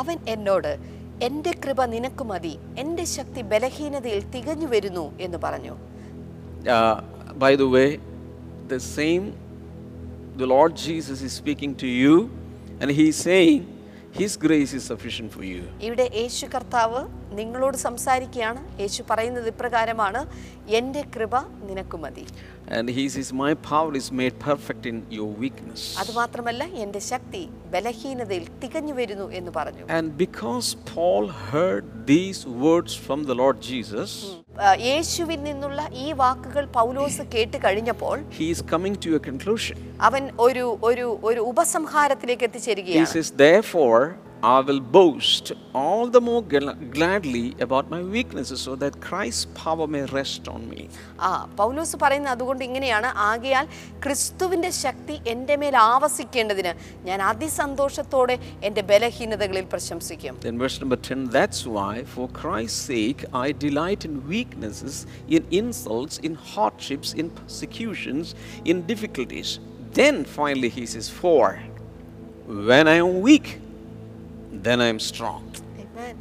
[SPEAKER 2] അവൻ എന്നോട് എന്റെ കൃപ നിനക്ക് മതി എന്റെ ശക്തി ബലഹീനതയിൽ തികഞ്ഞു വരുന്നു എന്ന് പറഞ്ഞു
[SPEAKER 1] by by way way, the same, the Lord Jesus is speaking to you, and he is saying, His grace is sufficient for you.
[SPEAKER 2] ഇവിടെ യേശു കർത്താവ് നിങ്ങളോട് സംസാരിക്കുകയാണ് യേശു പറയുന്നത് ഇപ്രകാരമാണ് എന്റെ കൃപ നിനക്ക് മതി
[SPEAKER 1] And he says, My power is made perfect in your weakness.
[SPEAKER 2] അതുമാത്രമല്ല എന്റെ ശക്തി ബലഹീനതയിൽ തികഞ്ഞു വരുന്നു എന്ന് പറഞ്ഞു
[SPEAKER 1] And because Paul heard these words from the Lord Jesus,
[SPEAKER 2] യേശുവിൽ നിന്നുള്ള ഈ വാക്കുകൾ പൗലോസ് കേട്ട് കഴിഞ്ഞപ്പോൾ
[SPEAKER 1] he is coming to a conclusion.
[SPEAKER 2] അവൻ ഒരു ഒരു ഒരു ഉപസംഹാരത്തിലേക്ക്
[SPEAKER 1] He
[SPEAKER 2] എത്തിച്ചേരുകയാണ്
[SPEAKER 1] says, Therefore, I will boast all the more gl- gladly about my weaknesses so that Christ's power may rest on me.
[SPEAKER 2] ആ പൗലോസ് പറയുന്നത് അതുകൊണ്ട് ഇങ്ങനെയാണ് ആകയാൽ ക്രിസ്തുവിന്റെ ശക്തി എന്റെ മേൽ ആവസിക്കേണ്ടതിന് ഞാൻ അതിസന്തോഷത്തോടെ എന്റെ ബലഹീനതകളിൽ പ്രശംസിക്കും
[SPEAKER 1] Then, verse number 10 that's why, for Christ's sake, I delight in weaknesses, in insults, in hardships, in persecutions, in difficulties. Then, finally, he says, For when I am weak, then I am strong.
[SPEAKER 2] Amen.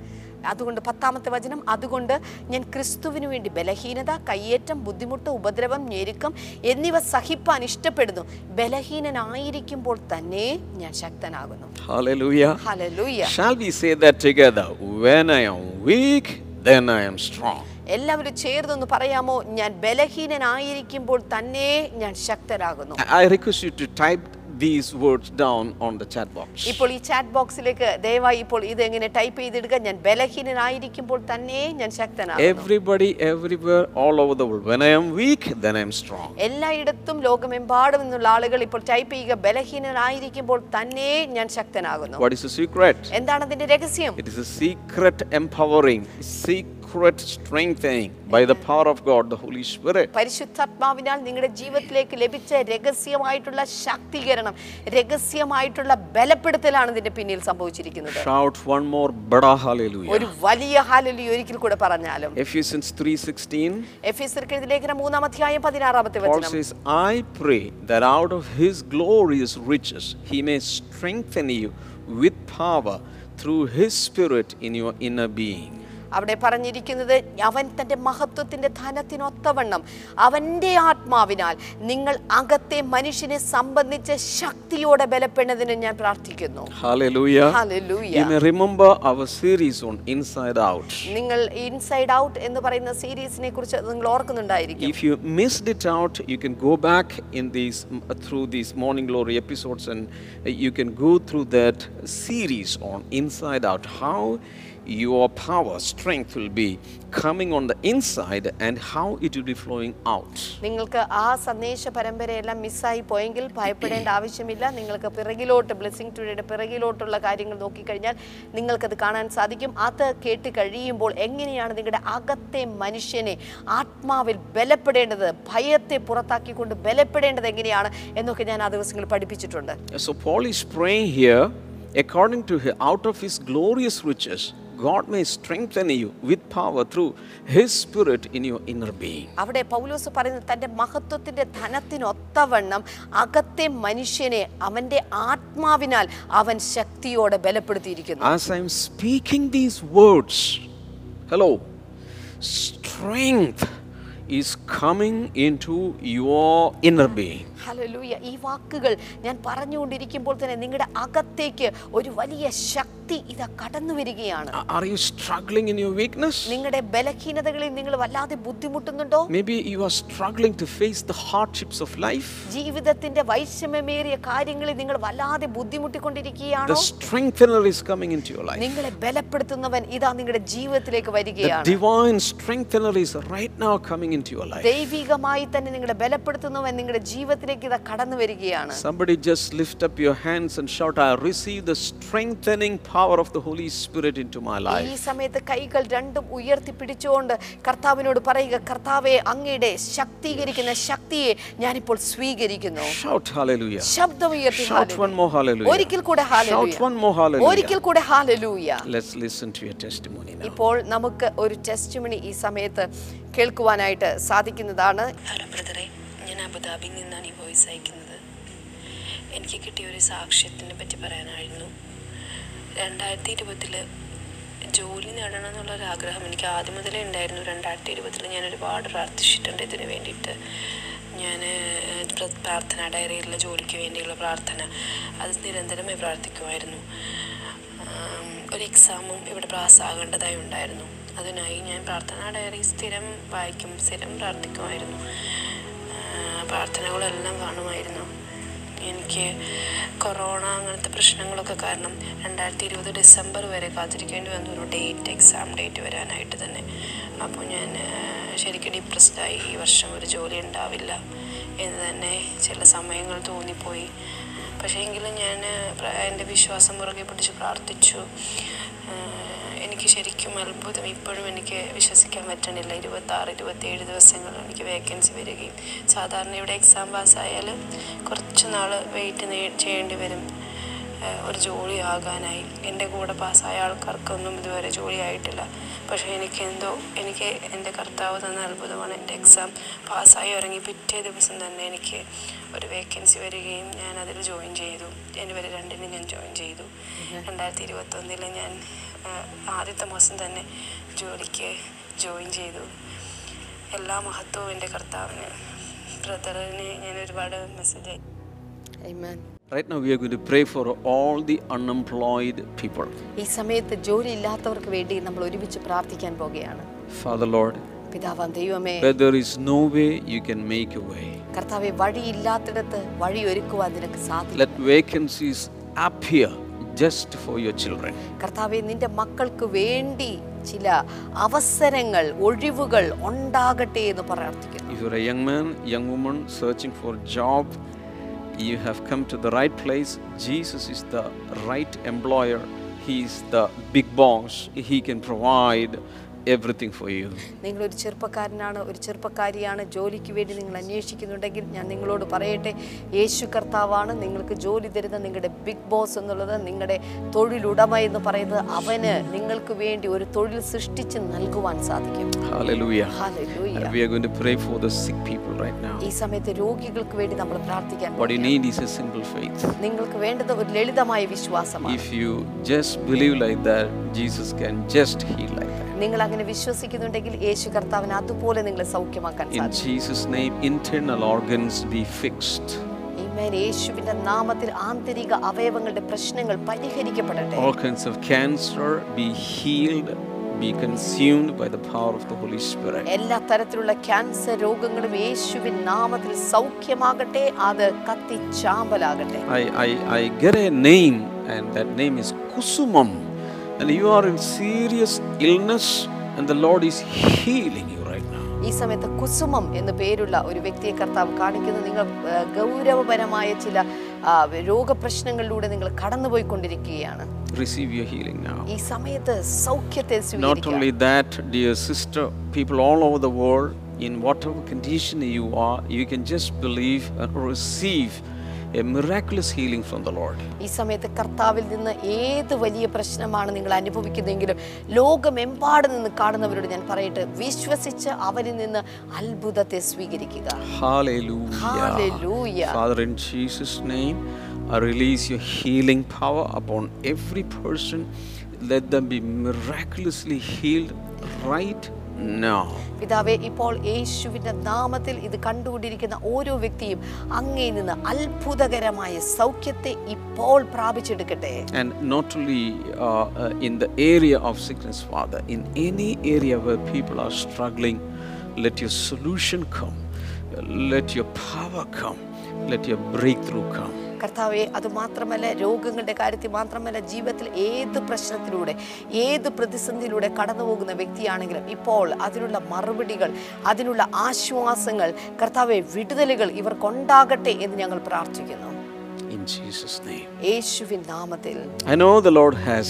[SPEAKER 2] അതുകൊണ്ട് പത്താമത്തെ വചനം അതുകൊണ്ട് ഞാൻ ക്രിസ്തുവിന് വേണ്ടി ബലഹീനത കയ്യേറ്റം ബുദ്ധിമുട്ട് ഉപദ്രവം ഞെരുക്കം എന്നിവ സഹിപ്പാൻ ഇഷ്ടപ്പെടുന്നു ബലഹീനനായിരിക്കുമ്പോൾ തന്നെ ഞാൻ ശക്തനാകുന്നു
[SPEAKER 1] Hallelujah.
[SPEAKER 2] Hallelujah.
[SPEAKER 1] Shall we say that together? When I am weak, then I am strong.
[SPEAKER 2] എല്ലാവരും ചേർന്നൊന്ന് പറയാമോ ഞാൻ ബലഹീനനായിരിക്കുമ്പോൾ തന്നെ ഞാൻ ശക്തരാകുന്നു
[SPEAKER 1] I I request you to type these words down on the chat box.
[SPEAKER 2] ഇപ്പോൾ ഈ ചാറ്റ് ബോക്സിലേക്ക് ദയവായി ഇപ്പോൾ ഇത് എങ്ങനെ ടൈപ്പ് ചെയ്തിടുക ഞാൻ ബലഹീനനായിരിക്കുമ്പോൾ തന്നെ ഞാൻ ശക്തനാകുന്നു
[SPEAKER 1] Everybody, everywhere, all over the world. When I am weak, then I am strong.
[SPEAKER 2] എല്ലായിടത്തും ലോകമെമ്പാടും നിന്നുള്ള ആളുകൾ ഇപ്പോൾ ടൈപ്പ് ചെയ്യുക ബലഹീനനായിരിക്കുമ്പോൾ തന്നെ ഞാൻ ശക്തനാകുന്നു
[SPEAKER 1] What is the secret?
[SPEAKER 2] എന്താണ് അതിന്റെ രഹസ്യം
[SPEAKER 1] It is a secret empowering, secret strengthening by the power of God, the Holy Spirit.
[SPEAKER 2] പരിശുദ്ധാത്മാവിനാൽ നിങ്ങളുടെ ജീവിതത്തിലേക്ക് ലഭിച്ച രഹസ്യമായിട്ടുള്ള ശാക്തീകരണം രഹസ്യമായിട്ടുള്ള ബലപ്പെടുത്തലാണ് ഇതിന്റെ പിന്നിൽ സംഭവിച്ചിരിക്കുന്നത്
[SPEAKER 1] Shout one more bada hallelujah.
[SPEAKER 2] ഒരു വലിയ ഹല്ലേലൂയ ഒരിക്കൽ കൂടെ പറഞ്ഞാലും
[SPEAKER 1] Ephesians 3:16
[SPEAKER 2] എഫ് എസ് ലേഖനം മൂന്നാം അധ്യായം പതിനാറാമത്തെ
[SPEAKER 1] Paul
[SPEAKER 2] വചനം
[SPEAKER 1] says, I pray that out of his glorious riches he may strengthen you with power through his spirit in your inner being.
[SPEAKER 2] അവിടെ പറഞ്ഞിരിക്കുന്നത് അവൻ തന്റെ മഹത്വത്തിന്റെ ധനത്തിനൊത്തവണ്ണം അവന്റെ ആത്മാവിനാൽ നിങ്ങൾ അകത്തെ മനുഷ്യനെ സംബന്ധിച്ച് ശക്തിയോടെ ബലപ്പെടുന്നതിന് ഞാൻ പ്രാർത്ഥിക്കുന്നു
[SPEAKER 1] Hallelujah.
[SPEAKER 2] Hallelujah.
[SPEAKER 1] You may remember our series on Inside Out.
[SPEAKER 2] നിങ്ങൾ ഇൻസൈഡ് ഔട്ട് എന്ന് പറയുന്ന സീരീസിനെ കുറിച്ച് നിങ്ങൾ ഓർക്കുന്നുണ്ടായിരിക്കും
[SPEAKER 1] If you missed it out, you can go back in these through these Morning Glory episodes and uh, you can go through that series on Inside Out. Your power, strength will be coming on the inside and how it will be flowing out.
[SPEAKER 2] നിങ്ങൾക്ക് ആ സന്ദേശ പരമ്പരയെല്ലാം മിസ്സായി പോയെങ്കിൽ ഭയപ്പെടേണ്ട ആവശ്യമില്ല. നിങ്ങൾക്ക് പിറകിലോട്ട് blessing ടുഡേയുടെ പിറകിലോട്ടുള്ള കാര്യങ്ങൾ നോക്കിക്കഴിഞ്ഞാൽ നിങ്ങൾക്കത് കാണാൻ സാധിക്കും. അത് കേട്ട് കഴിയുമ്പോൾ എങ്ങനെയാണ് നിങ്ങളുടെ അകത്തെ മനുഷ്യനെ ആത്മാവിൽ ബലപ്പെടേണ്ടത് ഭയത്തെ പുറത്താക്കിക്കൊണ്ട് ബലപ്പെടേണ്ടത് എങ്ങനെയാണ് എന്നൊക്കെ ഞാൻ ആ ദിവസങ്ങളിൽ പഠിപ്പിച്ചിട്ടുണ്ട്.
[SPEAKER 1] So Paul is praying here, according to out of his glorious riches, God may strengthen you with power through His Spirit in your inner being.
[SPEAKER 2] അവിടെ പൗലോസ് പറയുന്നത് തന്റെ മഹത്വത്തിന്റെ ധനത്തിനൊത്തവണ്ണം അകത്തെ മനുഷ്യനെ അവന്റെ ആത്മാവിനാൽ അവൻ ശക്തിയോടെ ബലപ്പെടുത്തിയിരിക്കുന്നു
[SPEAKER 1] As I'm speaking these words, hello, strength is coming into your inner being.
[SPEAKER 2] Hallelujah ഈ വാക്കുകൾ ഞാൻ പറഞ്ഞുകൊണ്ടിരിക്കുമ്പോൾ തന്നെ നിങ്ങളുടെ അകത്തേക്ക് ഒരു വലിയ ശക്തി ഇതാ കടന്നു വരികയാണ്
[SPEAKER 1] Are you struggling in your weakness?
[SPEAKER 2] നിങ്ങളുടെ ബലഹീനതകളിൽ നിങ്ങൾ വല്ലാതെ ബുദ്ധിമുട്ടുന്നുണ്ടോ
[SPEAKER 1] Maybe you are struggling to face the hardships of life.
[SPEAKER 2] ജീവിതത്തിന്റെ വൈഷമ്യമേറിയ കാര്യങ്ങളിൽ നിങ്ങൾ വല്ലാതെ ബുദ്ധിമുട്ടിക്കൊണ്ടിരിക്കുകയാണോ
[SPEAKER 1] The strengthener is coming into your life.
[SPEAKER 2] നിങ്ങളെ ബലപ്പെടുത്തുന്നവൻ ഇതാ നിങ്ങളുടെ ജീവിതത്തിലേക്ക്
[SPEAKER 1] The
[SPEAKER 2] വരികയാണ്
[SPEAKER 1] divine strengthener is right now coming into your life.
[SPEAKER 2] ദൈവികമായി തന്നെ നിങ്ങളെ ബലപ്പെടുത്തുന്നവൻ നിങ്ങളുടെ ജീവിതത്തിലേക്ക് ഇതാ കടന്നു വരികയാണ്
[SPEAKER 1] Somebody just lift up your hands and shout, I receive the strengthening power of the Holy Spirit into my
[SPEAKER 2] ഈ
[SPEAKER 1] life.
[SPEAKER 2] സമയത്ത് കൈകൾ രണ്ടും ഉയർത്തി പിടിച്ചുകൊണ്ട് കർത്താവിനോട് പറയുക കർത്താവേ അങ്ങയുടെ ശക്തീകരിക്കുന്ന ശക്തിയെ ഞാൻ ഇപ്പോൾ സ്വീകരിക്കുന്നു
[SPEAKER 1] Shout hallelujah.
[SPEAKER 2] ശബ്ദം ഉയർത്തി
[SPEAKER 1] Shout
[SPEAKER 2] one
[SPEAKER 1] one more hallelujah.
[SPEAKER 2] ഒരിക്കൽ കൂടെ
[SPEAKER 1] Shout
[SPEAKER 2] shout
[SPEAKER 1] one more hallelujah.
[SPEAKER 2] ഒരിക്കൽ കൂടെ hallelujah
[SPEAKER 1] Let's listen to your testimony now.
[SPEAKER 2] ഇപ്പോൾ നമുക്ക് ഒരു ടെസ്റ്റിമണി ഈ സമയത്ത് കേൾക്കുവാനായിട്ട് സാധിക്കുന്നതാണ്
[SPEAKER 5] ഹലോ ബ്രദറെ ഞാൻ അബുദാബിയിൽ നിന്നാണ് ഈ വോയിസ് അയക്കുന്നത് എനിക്ക് കിട്ടിയ ഒരു സാക്ഷ്യത്തിനെ പറ്റി പറയാനായിരുന്നു രണ്ടായിരത്തി ഇരുപതിൽ ജോലി നേടണം എന്നുള്ളൊരാഗ്രഹം എനിക്ക് ആദ്യം മുതലേ ഉണ്ടായിരുന്നു. രണ്ടായിരത്തി ഇരുപതിൽ ഞാൻ ഒരുപാട് പ്രാർത്ഥിച്ചിട്ടുണ്ട് ഇതിന് വേണ്ടിയിട്ട്. ഞാൻ പ്രാർത്ഥന ഡയറിയിലുള്ള ജോലിക്ക് വേണ്ടിയുള്ള പ്രാർത്ഥന. അത് നിരന്തരമായി പ്രാർത്ഥിക്കുമായിരുന്നു. ഒരു എക്സാമും ഇവിടെ പാസ്സാകേണ്ടതായി ഉണ്ടായിരുന്നു. അതിനായി ഞാൻ പ്രാർത്ഥന ഡയറി സ്ഥിരം വായിക്കും സ്ഥിരം പ്രാർത്ഥിക്കുമായിരുന്നു. പ്രാർത്ഥനകളെല്ലാം കാണുമായിരുന്നു. എനിക്ക് കൊറോണ അങ്ങനത്തെ പ്രശ്നങ്ങളൊക്കെ കാരണം രണ്ടായിരത്തി ഇരുപത് ഡിസംബർ വരെ കാത്തിരിക്കേണ്ടി വന്നു ഒരു ഡേറ്റ് എക്സാം ഡേറ്റ് വരാനായിട്ട് തന്നെ. അപ്പോൾ ഞാൻ ശരിക്കും ഡിപ്രസ്ഡായി ഈ വർഷം ഒരു ജോലി ഉണ്ടാവില്ല എന്ന് തന്നെ ചില സമയങ്ങൾ തോന്നിപ്പോയി. പക്ഷേ എങ്കിലും ഞാൻ എന്റെ വിശ്വാസം മുറുകെ പിടിച്ച് പ്രാർത്ഥിച്ചു. എനിക്ക് ശരിക്കും അത്ഭുതം. ഇപ്പോഴും എനിക്ക് വിശ്വസിക്കാൻ പറ്റണില്ല. ഇരുപത്താറ് ഇരുപത്തേഴ് ദിവസങ്ങളിൽ എനിക്ക് വേക്കൻസി വരികയും സാധാരണ ഇവിടെ എക്സാം പാസ്സായാൽ കുറച്ച് നാൾ വെയിറ്റ് ചെയ്യേണ്ടി വരും. ഒരു ജോലി ആകാനായി. എന്റെ കൂടെ പാസ്സായ ആൾക്കാർക്കൊന്നും ഇതുവരെ ജോലി ആയിട്ടില്ല. പക്ഷേ എനിക്ക് എന്തോ എനിക്ക് എന്റെ കർത്താവ് തന്ന അത്ഭുതമാണ് എന്റെ എക്സാം പാസ്സായി ഇറങ്ങി പിറ്റേ ദിവസം തന്നെ എനിക്ക് ഒരു വേക്കൻസി വരികയും ഞാൻ അതിൽ ജോയിൻ ചെയ്തു. ജനുവരി രണ്ടിന് ഞാൻ ജോയിൻ ചെയ്തു. രണ്ടായിരത്തി ഇരുപത്തൊന്നിൽ ഞാൻ ആദ്യത്തെ മാസം തന്നെ ജോലിക്ക് ജോയിൻ ചെയ്തു. എല്ലാ മഹത്വവും എന്റെ കർത്താവിന്. ബ്രദറിന് ഞാൻ ഒരുപാട് മെസ്സേജ് അയച്ചു.
[SPEAKER 1] Right now, we are going to pray for all the unemployed people.
[SPEAKER 2] ഈ സമയത്ത് ജോലി ഇല്ലാത്തവർക്ക് വേണ്ടി നമ്മൾ ഒരുമിച്ച് പ്രാർത്ഥിക്കാൻ പോകുകയാണ്
[SPEAKER 1] Father Lord,
[SPEAKER 2] പിതാവാം ദൈവമേ
[SPEAKER 1] where there is no way, you can make a way.
[SPEAKER 2] കർത്താവെ വഴിയില്ലാത്തിടത്ത് വഴി ഒരുക്കുവാൻ നിനക്ക് സാധിക്കും
[SPEAKER 1] Let vacancies appear just for your children.
[SPEAKER 2] കർത്താവേ നിന്റെ മക്കൾക്ക് വേണ്ടി ചില അവസരങ്ങൾ ഒഴിവുകൾ ഉണ്ടാകട്ടെ എന്ന് പ്രാർത്ഥിക്കുന്നു
[SPEAKER 1] If you're a young man, young woman searching for job, you have come to the right place. Jesus is the right employer. He is the big boss. He can provide everything you നിങ്ങൾ
[SPEAKER 2] ഒരു ചെറുപ്പക്കാരനാണ് ഒരു ചെറുപ്പക്കാരിയാണ് ജോലിക്ക് വേണ്ടി നിങ്ങൾ അന്വേഷിക്കുന്നുണ്ടെങ്കിൽ ഞാൻ നിങ്ങളോട് പറയട്ടെ യേശു കർത്താവാണ് നിങ്ങൾക്ക് ജോലി തരുന്ന നിങ്ങളുടെ ബിഗ് ബോസ് എന്നുള്ളത് നിങ്ങളുടെ തൊഴിലുടമ എന്ന് പറയുന്നത് അവന് നിങ്ങൾക്ക് വേണ്ടി ഒരു തൊഴിൽ സൃഷ്ടിച്ച് നൽകുവാൻ സാധിക്കും
[SPEAKER 1] we are going to pray for the sick people right now.
[SPEAKER 2] ഈ സമയത്ത് രോഗികൾക്ക് വേണ്ടി നമ്മൾ പ്രാർത്ഥിക്കാൻ
[SPEAKER 1] What you need is a simple faith.
[SPEAKER 2] നിങ്ങൾക്ക് വേണ്ടത് ഒരു ലളിതമായ വിശ്വാസമാണ്
[SPEAKER 1] If you just believe like that, Jesus can just heal like that.
[SPEAKER 2] നിങ്ങൾ അങ്ങനെ വിശ്വസിക്കുന്നുണ്ടെങ്കിൽ യേശു കർത്താവിന് അതുപോലെ നിങ്ങളെ സൗഖ്യമാക്കാൻ
[SPEAKER 1] In Jesus' name, internal organs be fixed.
[SPEAKER 2] യേശുവിന്റെ നാമത്തിൽ ആന്തരിക അവയവങ്ങളുടെ പ്രശ്നങ്ങൾ പരിഹരിക്കപ്പെടട്ടെ
[SPEAKER 1] All kinds of cancer be healed, be consumed by the power of the Holy Spirit.
[SPEAKER 2] എല്ലാ തരത്തിലുള്ള ക്യാൻസർ രോഗങ്ങളും യേശുവിൻ നാമത്തിൽ സൗഖ്യമാകട്ടെ അത് കത്തിച്ചാമ്പലാകട്ടെ
[SPEAKER 1] I, I, I get a name, and that name is Kusumam. And you are in serious illness and the Lord is healing you right now.
[SPEAKER 2] ഈ സമയത്ത് കുസുമം എന്ന് പേരുള്ള ഒരു വ്യക്തിയെ കർത്താവ് കാണിക്കുന്നത് നിങ്ങൾ ഗൗരവപരമായ ചില രോഗപ്രശ്നങ്ങളിലൂടെ നിങ്ങൾ കടന്നുപോയിക്കൊണ്ടിരിക്കുകയാണ്
[SPEAKER 1] Receive your healing now.
[SPEAKER 2] ഈ സമയത്ത് സൗഖ്യത്തെ
[SPEAKER 1] Not only that, dear sister, people all over the world, in whatever condition you are, you can just believe and receive a miraculous healing from the Lord.
[SPEAKER 2] ഈ സമയത്ത് കർത്താവിൽ നിന്ന് ഏത് വലിയ പ്രശ്നമാണ് നിങ്ങൾ അനുഭവിക്കുന്നതെങ്കിലും ലോകമെമ്പാടും നിന്ന് കാണുന്നവരോട് ഞാൻ പറയട്ടെ വിശ്വസിച്ച് അവരിൽ നിന്ന് അത്ഭുതത്തെ സ്വീകരിക്കുക.
[SPEAKER 1] Father, in Jesus' name, I release your healing power upon every person. Let them be miraculously healed right.
[SPEAKER 2] പിതാവെ ഇപ്പോൾ യേശുവിന്റെ നാമത്തിൽ ഇത് കണ്ടുകൊണ്ടിരിക്കുന്ന ഓരോ വ്യക്തിയും അങ്ങയിൽ നിന്ന് അത്ഭുതകരമായ സൗഖ്യത്തെ ഇപ്പോൾ പ്രാപിച്ചെടുക്കട്ടെ
[SPEAKER 1] And not only uh, uh, in the area of sickness, Father, in any area where people are struggling, let your solution come. Let your power come. Let your breakthrough come.
[SPEAKER 2] കർത്താവെ അത് മാത്രമല്ല രോഗങ്ങളുടെ കാര്യത്തിൽ മാത്രമല്ല ജീവിതത്തിൽ ഏത് പ്രശ്നത്തിലൂടെ ഏത് പ്രതിസന്ധിയിലൂടെ കടന്നു പോകുന്ന വ്യക്തിയാണെങ്കിലും ഇപ്പോൾ അതിനുള്ള മറുപടികൾ അതിനുള്ള ആശ്വാസങ്ങൾ കർത്താവെ വിടുതലുകൾ ഇവർക്കുണ്ടാകട്ടെ എന്ന് ഞങ്ങൾ പ്രാർത്ഥിക്കുന്നു
[SPEAKER 1] In Jesus' name. I know the Lord has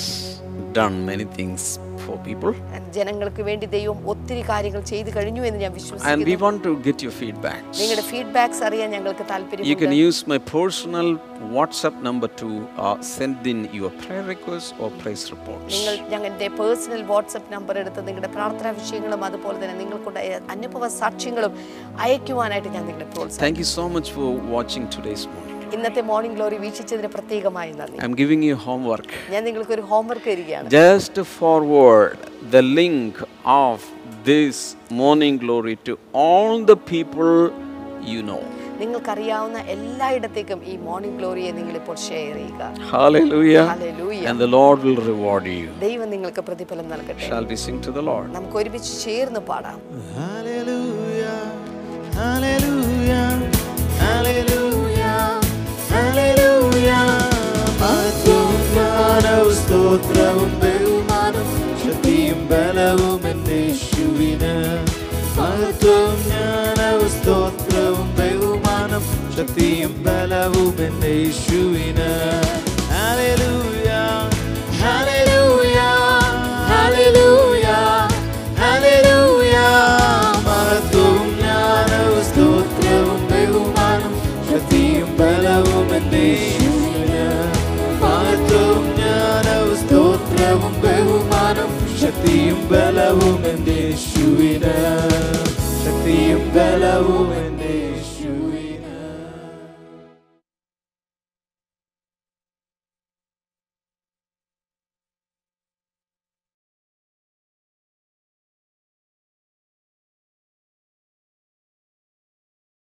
[SPEAKER 1] done many things for people,
[SPEAKER 2] ജനങ്ങൾക്ക് വേണ്ടി ദൈവം ഒത്തിരി കാര്യങ്ങൾ ചെയ്തു കഴിഞ്ഞു എന്ന് ഞാൻ
[SPEAKER 1] and we
[SPEAKER 2] we
[SPEAKER 1] want to get your feedbacks.
[SPEAKER 2] നിങ്ങളുടെ ഫീഡ്ബാക്സ് അറിയാൻ ഞങ്ങൾക്ക്
[SPEAKER 1] You can
[SPEAKER 2] can
[SPEAKER 1] use my personal WhatsApp number to uh, send in your prayer requests or praise reports.
[SPEAKER 2] നിങ്ങൾ ഞങ്ങളുടെ പേഴ്സണൽ വാട്ട്സ്ആപ്പ് നമ്പർ എടുത്ത് നിങ്ങളുടെ പ്രാർത്ഥനാ വിഷയങ്ങളും അതുപോലെ തന്നെ നിങ്ങൾക്കുണ്ടായ അനുഭവ സാക്ഷ്യങ്ങളും അയക്കുവാനായിട്ട് ഞാൻ നിങ്ങളെ പ്രോത്സാഹിപ്പിക്കുന്നു.
[SPEAKER 1] Thank you so much for watching today's morning.
[SPEAKER 2] ഇന്നത്തെ മോർണിംഗ് ഗ്ലോറി വീക്ഷിച്ചതിന് പ്രത്യേകമായി നന്ദി
[SPEAKER 1] I'm giving you homework.
[SPEAKER 2] ഞാൻ നിങ്ങൾക്ക് ഒരു ഹോംവർക്ക് തരികയാണ്
[SPEAKER 1] Just forward the link of this morning glory to all the people you know.
[SPEAKER 2] നിങ്ങൾക്കറിയാവുന്ന എല്ലായിടത്തേക്കും ഈ മോർണിംഗ് ഗ്ലോറിയെ നിങ്ങൾ ഇപ്പോൾ ഷെയർ ചെയ്യുക
[SPEAKER 1] Hallelujah.
[SPEAKER 2] Hallelujah.
[SPEAKER 1] And the Lord will reward you.
[SPEAKER 2] ദൈവം നിങ്ങൾക്ക് പ്രതിഫലം നൽകട്ടെ
[SPEAKER 1] Shall we sing to the Lord?
[SPEAKER 2] നമുക്ക് ഒരുമിച്ച് ചേർന്ന് പാടാം
[SPEAKER 3] Hallelujah, ശക്തിയും ബലവും എന്റെ യേശുവിന്. Hallelujah, hallelujah, hallelujah, hallelujah. മഹത്വവും ജ്ഞാനവും സ്തോത്രവും ബഹുമാനം ശക്തിയും ബലവും എന്റെ യേശുവിന്. മഹത്വവും ജ്ഞാനവും സ്തോത്രവും ബഹുമാനം ശക്തിയും ബലവും എന്റെ യേശുവിന്. ശക്തിയും ബലവും എന്റെ